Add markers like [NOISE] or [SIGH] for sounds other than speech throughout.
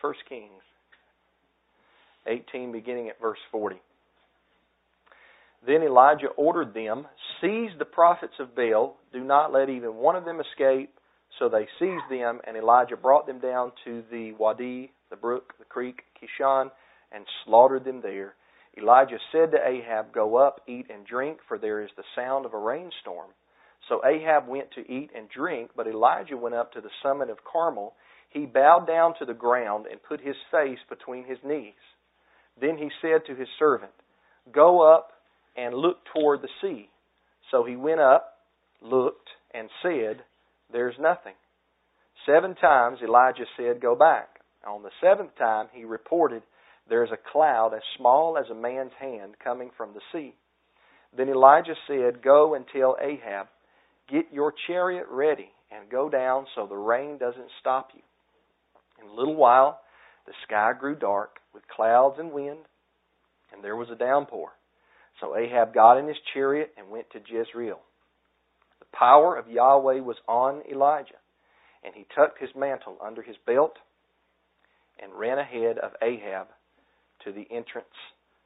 1 Kings 18, beginning at verse 40. Then Elijah ordered them, Seize the prophets of Baal, do not let even one of them escape. So they seized them, and Elijah brought them down to the Wadi, the brook, the creek, Kishon, and slaughtered them there. Elijah said to Ahab, Go up, eat and drink, for there is the sound of a rainstorm. So Ahab went to eat and drink, but Elijah went up to the summit of Carmel. He bowed down to the ground and put his face between his knees. Then he said to his servant, Go up and look toward the sea. So he went up, looked, and said, There's nothing. Seven times Elijah said, Go back. On the seventh time he reported, there is a cloud as small as a man's hand coming from the sea. Then Elijah said, Go and tell Ahab, Get your chariot ready and go down so the rain doesn't stop you. In a little while, the sky grew dark with clouds and wind, and there was a downpour. So Ahab got in his chariot and went to Jezreel. The power of Yahweh was on Elijah, and he tucked his mantle under his belt and ran ahead of Ahab to the entrance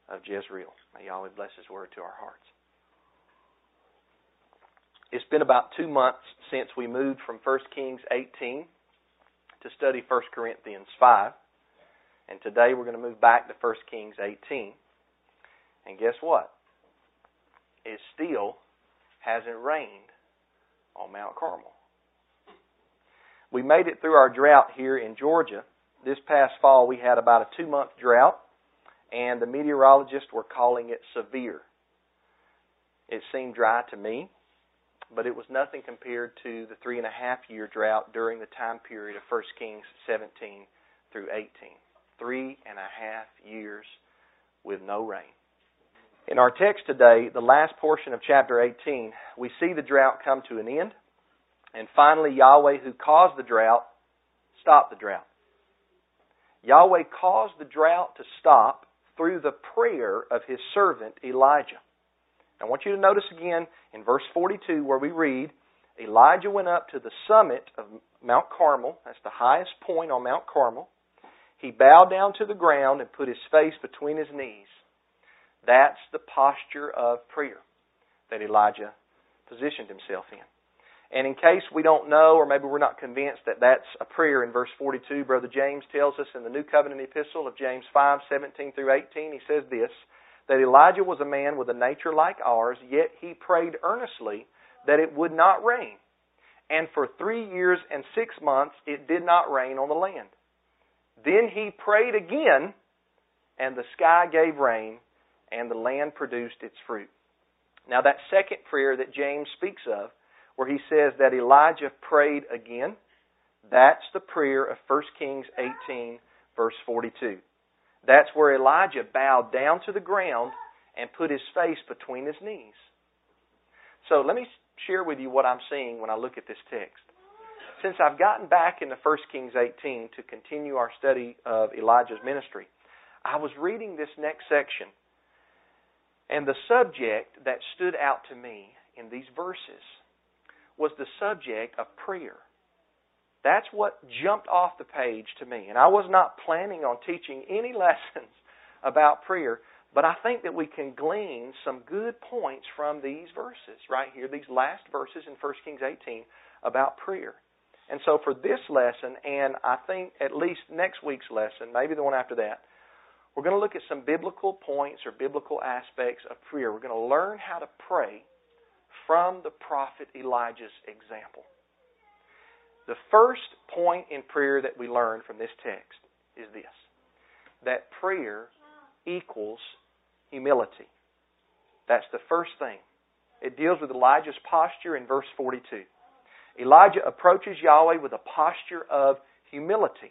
of Jezreel. May Yahweh bless His word to our hearts. It's been about two months since we moved from 1 Kings 18 to study 1 Corinthians 5. And today we're going to move back to 1 Kings 18. And guess what? It still hasn't rained on Mount Carmel. We made it through our drought here in Georgia. This past fall we had about a two month drought and the meteorologists were calling it severe. It seemed dry to me, but it was nothing compared to the three and a half year drought during the time period of 1 Kings 17 through 18. Three and a half years with no rain. In our text today, the last portion of chapter 18, we see the drought come to an end, and finally, Yahweh, who caused the drought, stopped the drought. Yahweh caused the drought to stop through the prayer of his servant Elijah. I want you to notice again in verse 42 where we read, Elijah went up to the summit of Mount Carmel. That's the highest point on Mount Carmel. He bowed down to the ground and put his face between his knees. That's the posture of prayer that Elijah positioned himself in. And in case we don't know, or maybe we're not convinced that that's a prayer in verse 42, Brother James tells us in the New Covenant epistle of James 5, 17 through 18, he says this, that Elijah was a man with a nature like ours, yet he prayed earnestly that it would not rain. And for three years and six months it did not rain on the land. Then he prayed again, and the sky gave rain, and the land produced its fruit. Now that second prayer that James speaks of where he says that Elijah prayed again. That's the prayer of 1 Kings 18, verse 42. That's where Elijah bowed down to the ground and put his face between his knees. So let me share with you what I'm seeing when I look at this text. Since I've gotten back into 1 Kings 18 to continue our study of Elijah's ministry, I was reading this next section, and the subject that stood out to me in these verses was the subject of prayer. That's what jumped off the page to me. And I was not planning on teaching any [LAUGHS] lessons about prayer, but I think that we can glean some good points from these verses right here, these last verses in 1 Kings 18 about prayer. And so for this lesson, and I think at least next week's lesson, maybe the one after that, we're going to look at some biblical points or biblical aspects of prayer. We're going to learn how to pray from the prophet Elijah's example. The first point in prayer that we learn from this text is this that prayer equals humility. That's the first thing. It deals with Elijah's posture in verse 42. Elijah approaches Yahweh with a posture of humility,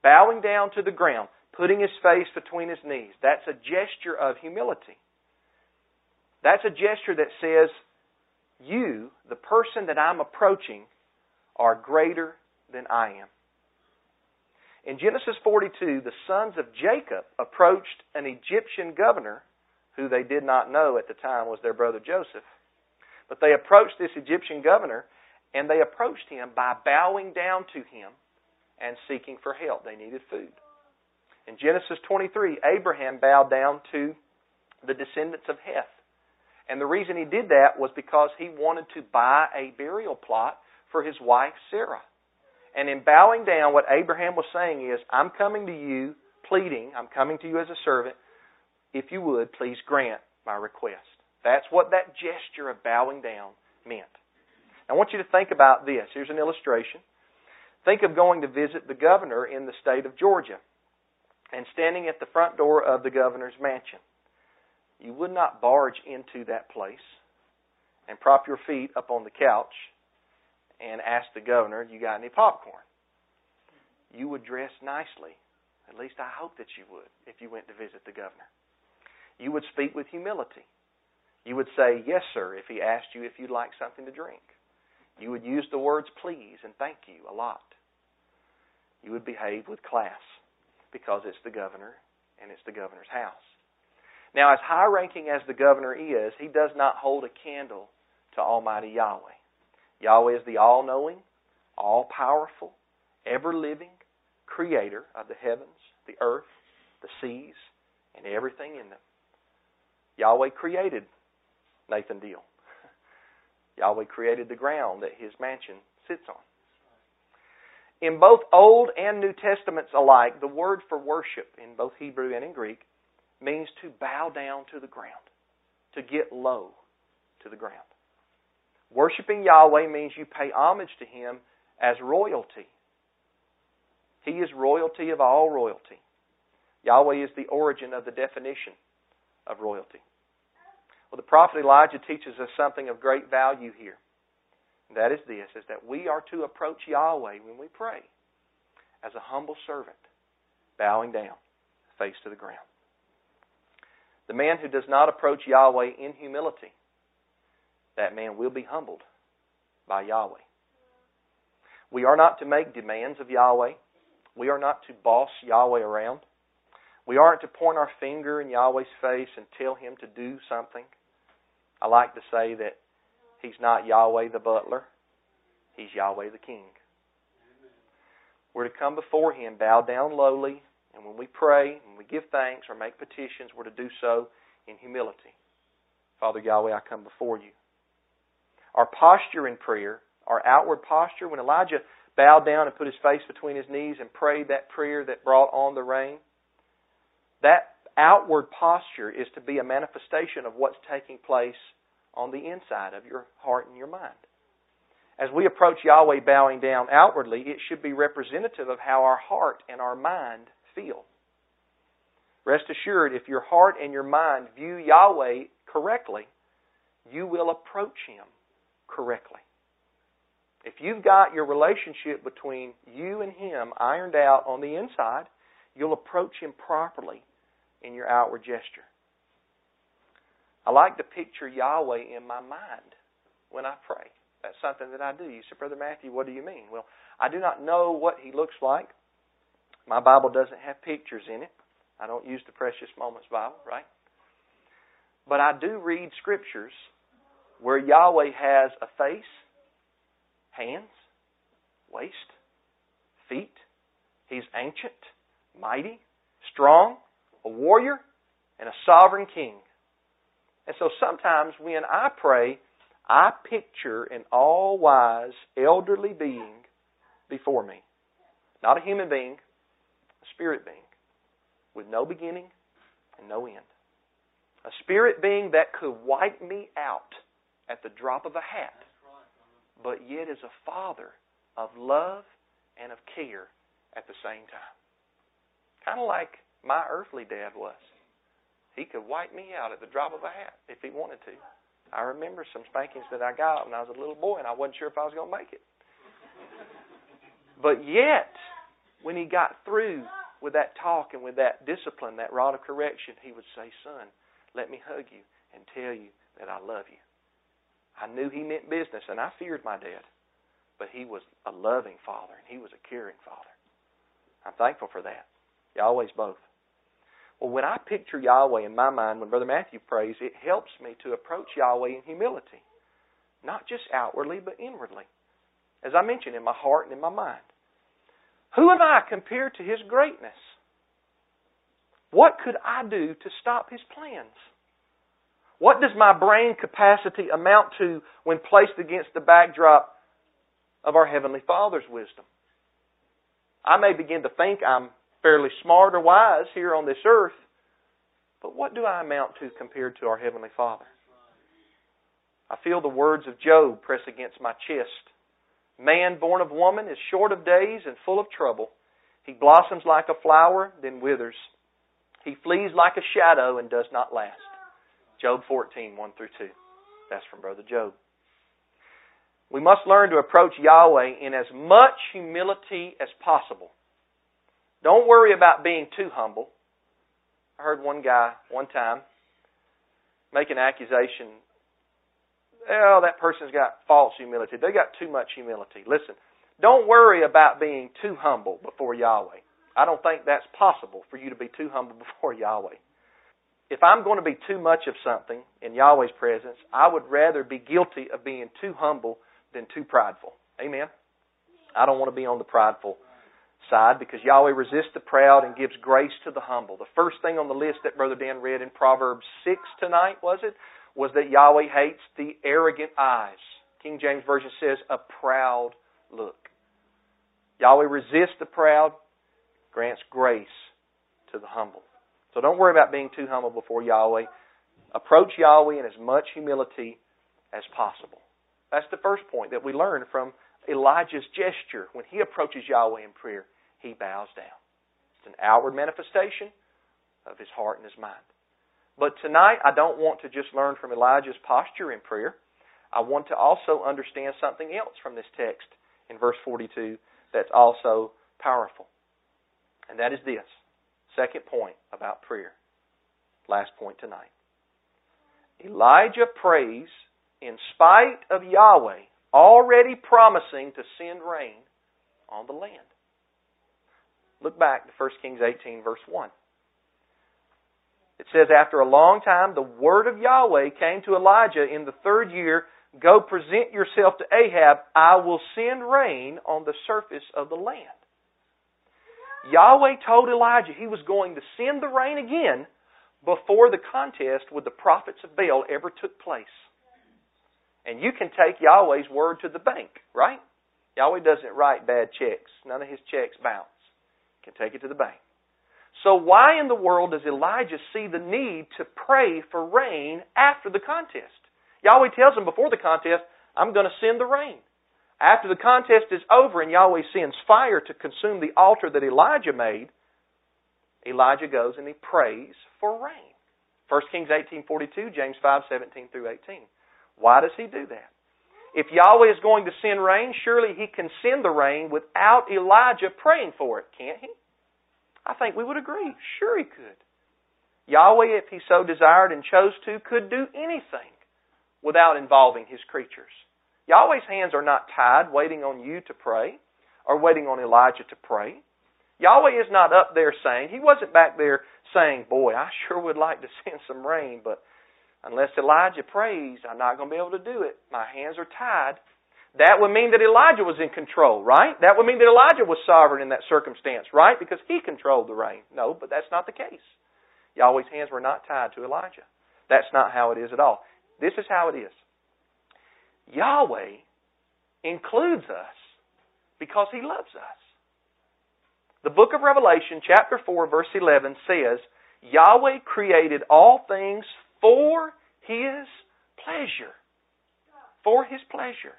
bowing down to the ground, putting his face between his knees. That's a gesture of humility. That's a gesture that says, You, the person that I'm approaching, are greater than I am. In Genesis 42, the sons of Jacob approached an Egyptian governor who they did not know at the time was their brother Joseph. But they approached this Egyptian governor and they approached him by bowing down to him and seeking for help. They needed food. In Genesis 23, Abraham bowed down to the descendants of Heth. And the reason he did that was because he wanted to buy a burial plot for his wife Sarah. And in bowing down, what Abraham was saying is, I'm coming to you, pleading, I'm coming to you as a servant. If you would, please grant my request. That's what that gesture of bowing down meant. I want you to think about this. Here's an illustration. Think of going to visit the governor in the state of Georgia and standing at the front door of the governor's mansion. You would not barge into that place and prop your feet up on the couch and ask the governor, You got any popcorn? You would dress nicely. At least I hope that you would if you went to visit the governor. You would speak with humility. You would say, Yes, sir, if he asked you if you'd like something to drink. You would use the words please and thank you a lot. You would behave with class because it's the governor and it's the governor's house. Now, as high ranking as the governor is, he does not hold a candle to Almighty Yahweh. Yahweh is the all knowing, all powerful, ever living creator of the heavens, the earth, the seas, and everything in them. Yahweh created Nathan Deal. [LAUGHS] Yahweh created the ground that his mansion sits on. In both Old and New Testaments alike, the word for worship in both Hebrew and in Greek means to bow down to the ground, to get low to the ground. Worshipping Yahweh means you pay homage to Him as royalty. He is royalty of all royalty. Yahweh is the origin of the definition of royalty. Well, the prophet Elijah teaches us something of great value here. And that is this, is that we are to approach Yahweh when we pray as a humble servant, bowing down, face to the ground. The man who does not approach Yahweh in humility that man will be humbled by Yahweh. We are not to make demands of Yahweh. We are not to boss Yahweh around. We aren't to point our finger in Yahweh's face and tell him to do something. I like to say that he's not Yahweh the butler, he's Yahweh the king. We're to come before him, bow down lowly, and when we pray, when we give thanks or make petitions, we're to do so in humility. Father Yahweh, I come before you. Our posture in prayer, our outward posture, when Elijah bowed down and put his face between his knees and prayed that prayer that brought on the rain, that outward posture is to be a manifestation of what's taking place on the inside of your heart and your mind. As we approach Yahweh bowing down outwardly, it should be representative of how our heart and our mind feel. Rest assured, if your heart and your mind view Yahweh correctly, you will approach Him correctly. If you've got your relationship between you and Him ironed out on the inside, you'll approach Him properly in your outward gesture. I like to picture Yahweh in my mind when I pray. That's something that I do. You say, Brother Matthew, what do you mean? Well, I do not know what He looks like. My Bible doesn't have pictures in it. I don't use the Precious Moments Bible, right? But I do read scriptures where Yahweh has a face, hands, waist, feet. He's ancient, mighty, strong, a warrior, and a sovereign king. And so sometimes when I pray, I picture an all wise, elderly being before me. Not a human being, a spirit being, with no beginning and no end. A spirit being that could wipe me out at the drop of a hat, but yet is a father of love and of care at the same time. Kind of like my earthly dad was. He could wipe me out at the drop of a hat if he wanted to. I remember some spankings that I got when I was a little boy, and I wasn't sure if I was going to make it. But yet, when he got through with that talk and with that discipline, that rod of correction, he would say, Son, let me hug you and tell you that I love you. I knew he meant business, and I feared my dad. But he was a loving father, and he was a caring father. I'm thankful for that. Yahweh's both. Well, when I picture Yahweh in my mind, when Brother Matthew prays, it helps me to approach Yahweh in humility. Not just outwardly, but inwardly. As I mentioned, in my heart and in my mind. Who am I compared to His greatness? What could I do to stop His plans? What does my brain capacity amount to when placed against the backdrop of our Heavenly Father's wisdom? I may begin to think I'm fairly smart or wise here on this earth, but what do I amount to compared to our Heavenly Father? I feel the words of Job press against my chest. Man born of woman is short of days and full of trouble. He blossoms like a flower, then withers. He flees like a shadow and does not last. Job 14, 1 through 2. That's from Brother Job. We must learn to approach Yahweh in as much humility as possible. Don't worry about being too humble. I heard one guy one time make an accusation. Oh, that person's got false humility. They got too much humility. Listen, don't worry about being too humble before Yahweh. I don't think that's possible for you to be too humble [LAUGHS] before Yahweh. If I'm going to be too much of something in Yahweh's presence, I would rather be guilty of being too humble than too prideful. Amen? I don't want to be on the prideful side because Yahweh resists the proud and gives grace to the humble. The first thing on the list that Brother Dan read in Proverbs 6 tonight, was it? Was that Yahweh hates the arrogant eyes. King James Version says, a proud look. Yahweh resists the proud, grants grace to the humble. So don't worry about being too humble before Yahweh. Approach Yahweh in as much humility as possible. That's the first point that we learn from Elijah's gesture when he approaches Yahweh in prayer. He bows down. It's an outward manifestation of his heart and his mind. But tonight, I don't want to just learn from Elijah's posture in prayer. I want to also understand something else from this text in verse 42 that's also powerful. And that is this second point about prayer. Last point tonight. Elijah prays in spite of Yahweh already promising to send rain on the land. Look back to 1 Kings 18, verse 1. It says, After a long time, the word of Yahweh came to Elijah in the third year Go present yourself to Ahab, I will send rain on the surface of the land. Yahweh told Elijah he was going to send the rain again before the contest with the prophets of Baal ever took place. And you can take Yahweh's word to the bank, right? Yahweh doesn't write bad checks. None of his checks bounce. You can take it to the bank. So why in the world does Elijah see the need to pray for rain after the contest? Yahweh tells him before the contest, I'm going to send the rain. After the contest is over and Yahweh sends fire to consume the altar that Elijah made, Elijah goes and he prays for rain. 1 Kings 18:42, James 5:17 through 18. Why does he do that? If Yahweh is going to send rain, surely he can send the rain without Elijah praying for it, can't he? I think we would agree. Sure he could. Yahweh, if he so desired and chose to, could do anything without involving his creatures. Yahweh's hands are not tied waiting on you to pray or waiting on Elijah to pray. Yahweh is not up there saying, he wasn't back there saying, boy, I [LAUGHS] sure would like to send some rain, but unless Elijah prays, I'm not going to be able to do it. My hands are tied. That would mean that Elijah was in control, right? That would mean that Elijah was sovereign in that circumstance, right? Because he controlled the rain. No, but that's not the case. Yahweh's hands were not tied to Elijah. That's not how it is at all. This is how it is. Yahweh includes us because He loves us. The book of Revelation, chapter 4, verse 11 says, Yahweh created all things for His pleasure. For His pleasure.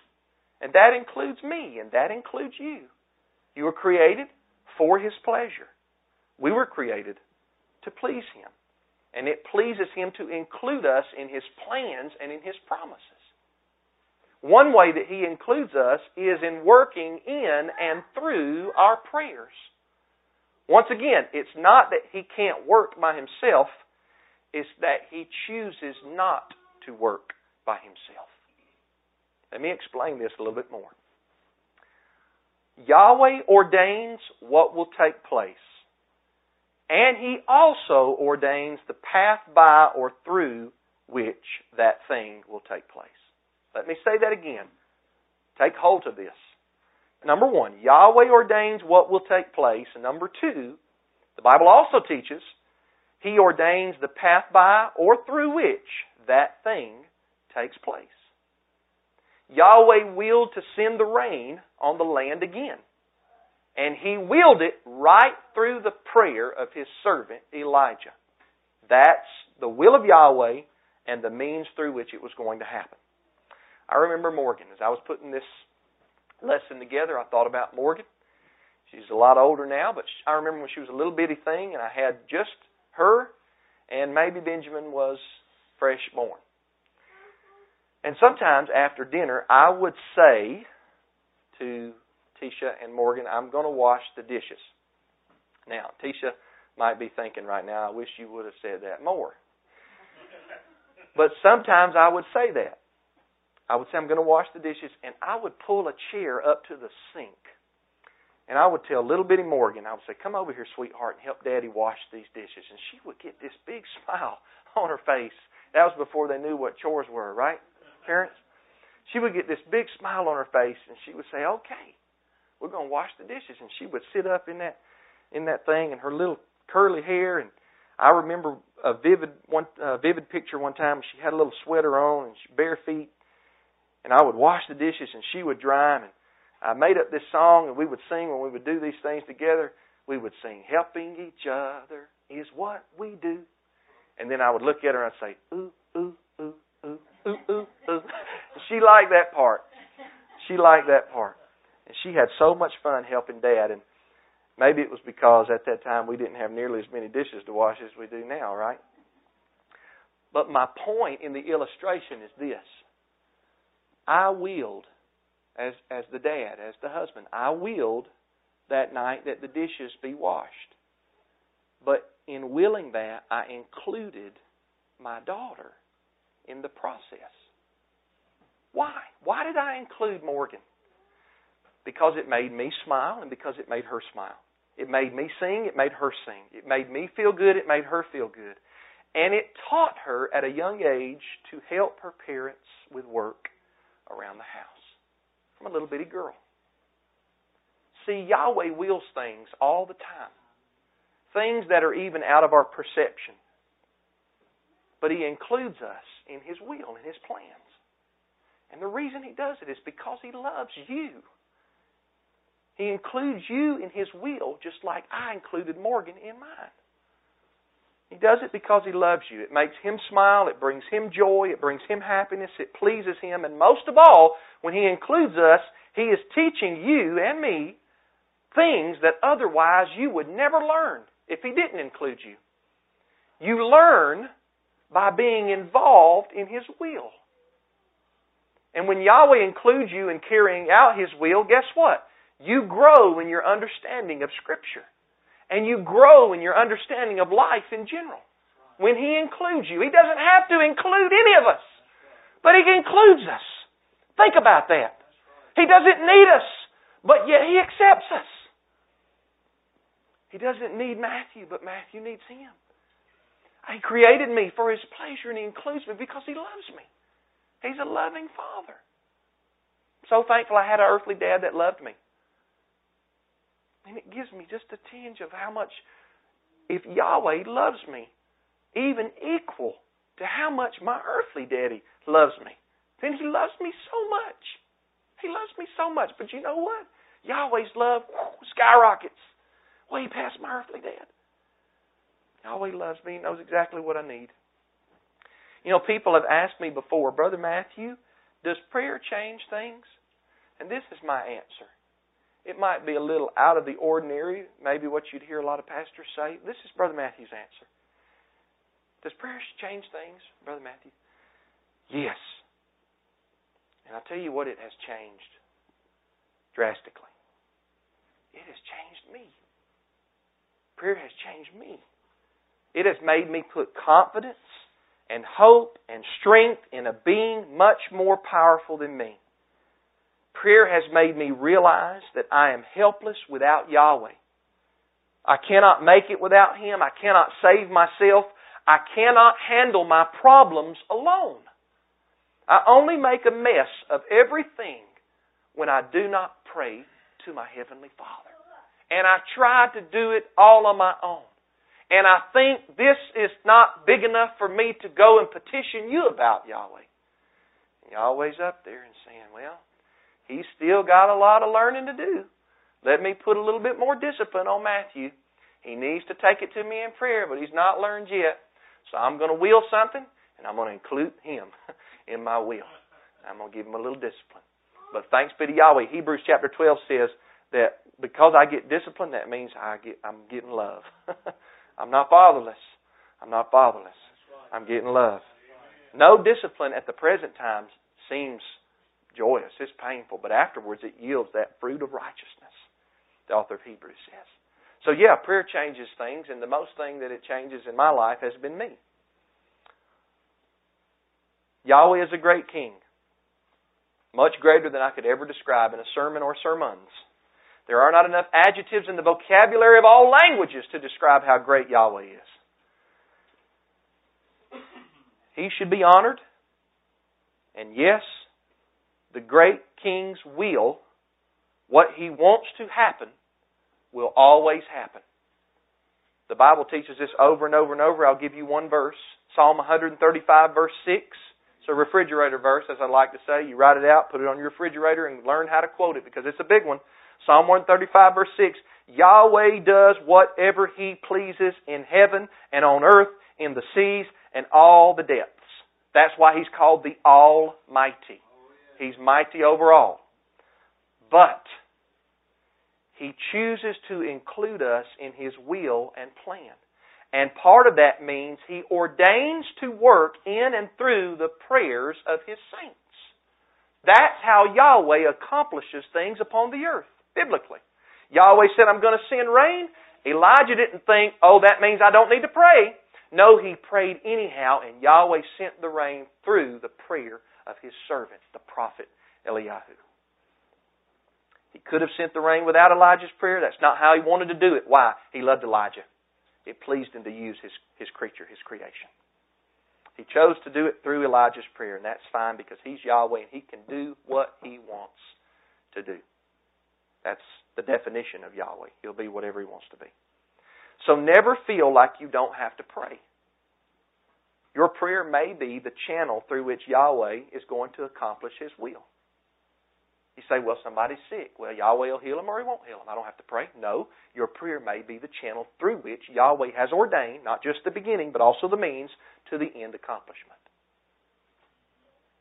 And that includes me, and that includes you. You were created for His pleasure. We were created to please Him. And it pleases Him to include us in His plans and in His promises. One way that He includes us is in working in and through our prayers. Once again, it's not that He can't work by Himself, it's that He chooses not to work by Himself. Let me explain this a little bit more. Yahweh ordains what will take place. And He also ordains the path by or through which that thing will take place. Let me say that again. Take hold of this. number one, Yahweh ordains what will take place. And number two, the Bible also teaches He ordains the path by or through which that thing takes place. Yahweh willed to send the rain on the land again. And He willed it right through the prayer of His servant Elijah. That's the will of Yahweh and the means through which it was going to happen. I remember Morgan. As I was putting this lesson together, I thought about Morgan. She's a lot older now, but I remember when she was a little bitty thing and I had just her and maybe Benjamin was fresh born. And sometimes after dinner, I would say to Tisha and Morgan, I'm going to wash the dishes. Now, Tisha might be thinking right now, I wish you would have said that more. But sometimes I would say that. I would say, I'm going to wash the dishes, and I would pull a chair up to the sink. And I would tell little bitty Morgan, I would say, Come over here, sweetheart, and help Daddy wash these dishes. And she would get this big [LAUGHS] smile on her face. That was before they knew what chores were, right, parents? She would get this big smile on her face, and she would say, Okay, we're going to wash the dishes. And she would sit up in that in that thing, and her little curly hair. And I remember a vivid one uh, vivid picture one time. She had a little sweater on and she, bare feet, and I would wash the dishes and she would dry them. And I made up this song and we would sing when we would do these things together. We would sing, "Helping each other is what we do," and then I would look at her and I'd say, "Ooh, ooh, ooh, ooh, ooh, ooh, ooh." she liked that part. She liked that part, and she had so much fun helping Dad. And Maybe it was because at that time we didn't have nearly as many dishes to wash as we do now, right? But my point in the illustration is this. I willed, as, as the dad, as the husband, I willed that night that the dishes be washed. But in willing that, I included my daughter in the process. Why? Why did I include Morgan? Because it made me smile and because it made her smile. It made me sing, it made her sing. It made me feel good, it made her feel good. And it taught her at a young age to help her parents with work around the house from a little bitty girl. See, Yahweh wills things all the time, things that are even out of our perception. But He includes us in His will, in His plans. And the reason He does it is because He loves you. He includes you in His will just like I included Morgan in mine. He does it because He loves you. It makes Him smile, it brings Him joy, it brings Him happiness, it pleases Him, and most of all, when He includes us, He is teaching you and me things that otherwise you would never learn if He didn't include you. You learn by being involved in His will. And when Yahweh includes you in carrying out His will, guess what? You grow in your understanding of Scripture. And you grow in your understanding of life in general. When He includes you, He doesn't have to include any of us, but He includes us. Think about that. He doesn't need us, but yet He accepts us. He doesn't need Matthew, but Matthew needs Him. He created me for His pleasure, and He includes me because He loves me. He's a loving Father. I'm so thankful I had an earthly dad that loved me. And it gives me just a tinge of how much, if Yahweh loves me, even equal to how much my earthly daddy loves me, then he loves me so much. He loves me so much. But you know what? Yahweh's love whoo, skyrockets way past my earthly dad. Yahweh loves me, knows exactly what I need. You know, people have asked me before, Brother Matthew, does prayer change things? And this is my answer. It might be a little out of the ordinary, maybe what you'd hear a lot of pastors say. This is Brother Matthew's answer. Does prayer change things, Brother Matthew? Yes. And I'll tell you what it has changed drastically. It has changed me. Prayer has changed me. It has made me put confidence and hope and strength in a being much more powerful than me. Prayer has made me realize that I am helpless without Yahweh. I cannot make it without Him. I cannot save myself. I cannot handle my problems alone. I only make a mess of everything when I do not pray to my Heavenly Father. And I try to do it all on my own. And I think this is not big enough for me to go and petition you about Yahweh. And Yahweh's up there and saying, Well, he's still got a lot of learning to do. Let me put a little bit more discipline on Matthew. He needs to take it to me in prayer, but he's not learned yet. So I'm going to will something, and I'm going to include him [LAUGHS] in my will. I'm going to give him a little discipline. But thanks be to Yahweh. Hebrews chapter 12 says that because I get discipline, that means I get, I'm getting love. [LAUGHS] I'm not fatherless. I'm not fatherless. I'm getting love. No discipline at the present times seems joyous. It's painful, but afterwards it yields that fruit of righteousness, the author of Hebrews says. So, yeah, prayer changes things, and the most thing that it changes in my life has been me. Yahweh is a great king, much greater than I could ever describe in a sermon or sermons. There are not enough adjectives in the vocabulary of all languages to describe how great Yahweh is. He should be honored. And yes, the great king's will, what he wants to happen, will always happen. The Bible teaches this over and over and over. I'll give you one verse Psalm 135, verse 6. It's a refrigerator verse, as I like to say. You write it out, put it on your refrigerator, and learn how to quote it because it's a big one. Psalm 135, verse 6 Yahweh does whatever He pleases in heaven and on earth, in the seas, and all the depths. That's why He's called the Almighty. He's mighty over all. But He chooses to include us in His will and plan. And part of that means He ordains to work in and through the prayers of His saints. That's how Yahweh accomplishes things upon the earth biblically. Yahweh said, I'm going to send rain. Elijah didn't think, oh, that means I don't need to pray. No, he prayed anyhow, and Yahweh sent the rain through the prayer of his servant, the prophet Eliyahu. He could have sent the rain without Elijah's prayer. That's not how he wanted to do it. Why? He loved Elijah. It pleased him to use his, his creature, his creation. He chose to do it through Elijah's prayer, and that's fine because he's Yahweh and he can do what he wants to do. That's the definition of Yahweh. He'll be whatever He wants to be. So never feel like you don't have to pray. Your prayer may be the channel through which Yahweh is going to accomplish His will. You say, well, somebody's sick. Well, Yahweh will heal him or He won't heal him. I don't have to pray. No, your prayer may be the channel through which Yahweh has ordained, not just the beginning, but also the means to the end accomplishment.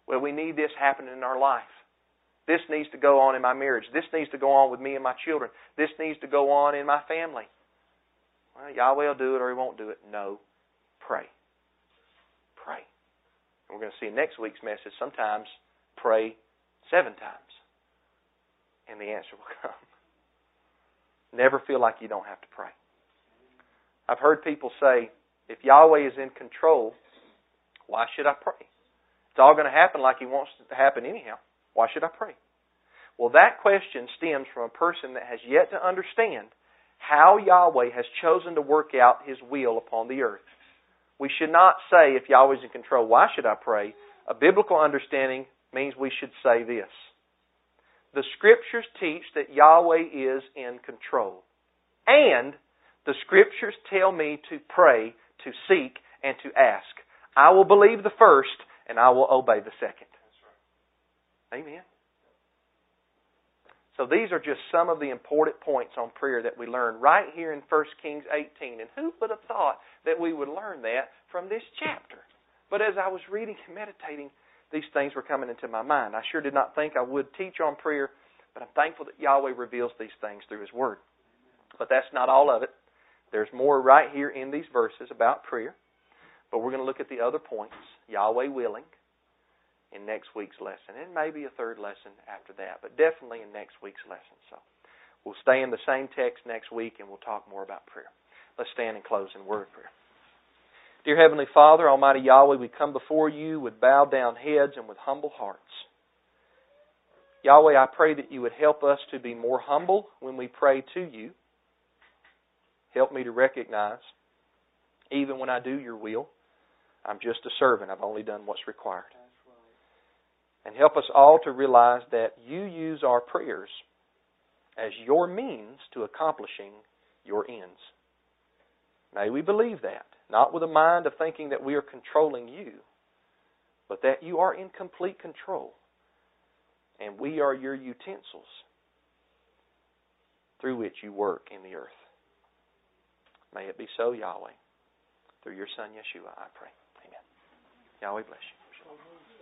Well, we need this happening in our life. This needs to go on in my marriage. This needs to go on with me and my children. This needs to go on in my family. Well, Yahweh will do it or He won't do it. No. Pray. Pray. We're going to see next week's message sometimes pray seven times. And the answer will [LAUGHS] come. Never feel like you don't have to pray. I've heard people say, if Yahweh is in control, why should I pray? It's all going to happen like He wants it to happen anyhow. Why should I pray? Well, that question stems from a person that has yet to understand how Yahweh has chosen to work out His will upon the earth. We should not say, if Yahweh is in control, why should I pray? A biblical understanding means we should say this. The Scriptures teach that Yahweh is in control. And the Scriptures tell me to pray, to seek, and to ask. I will believe the first, and I will obey the second. Amen. So these are just some of the important points on prayer that we learn right here in 1 Kings 18. And who would have thought that we would learn that from this chapter? But as I was reading and meditating, these things were coming into my mind. I sure did not think I would teach on prayer, but I'm thankful that Yahweh reveals these things through His Word. But that's not all of it. There's more right here in these verses about prayer. But we're going to look at the other points, Yahweh willing, in next week's lesson, and maybe a third lesson after that, but definitely in next week's lesson. So we'll stay in the same text next week and we'll talk more about prayer. Let's stand and close in word prayer. Dear Heavenly Father, Almighty Yahweh, we come before you with bowed down heads and with humble hearts. Yahweh, I pray that you would help us to be more humble when we pray to you. Help me to recognize, even when I do your will, I'm just a servant. I've only done what's required. And help us all to realize that you use our prayers as your means to accomplishing your ends. May we believe that, not with a mind of thinking that we are controlling you, but that you are in complete control, and we are your utensils through which you work in the earth. May it be so, Yahweh. Through your Son, Yeshua, I pray. Amen. Yahweh bless you.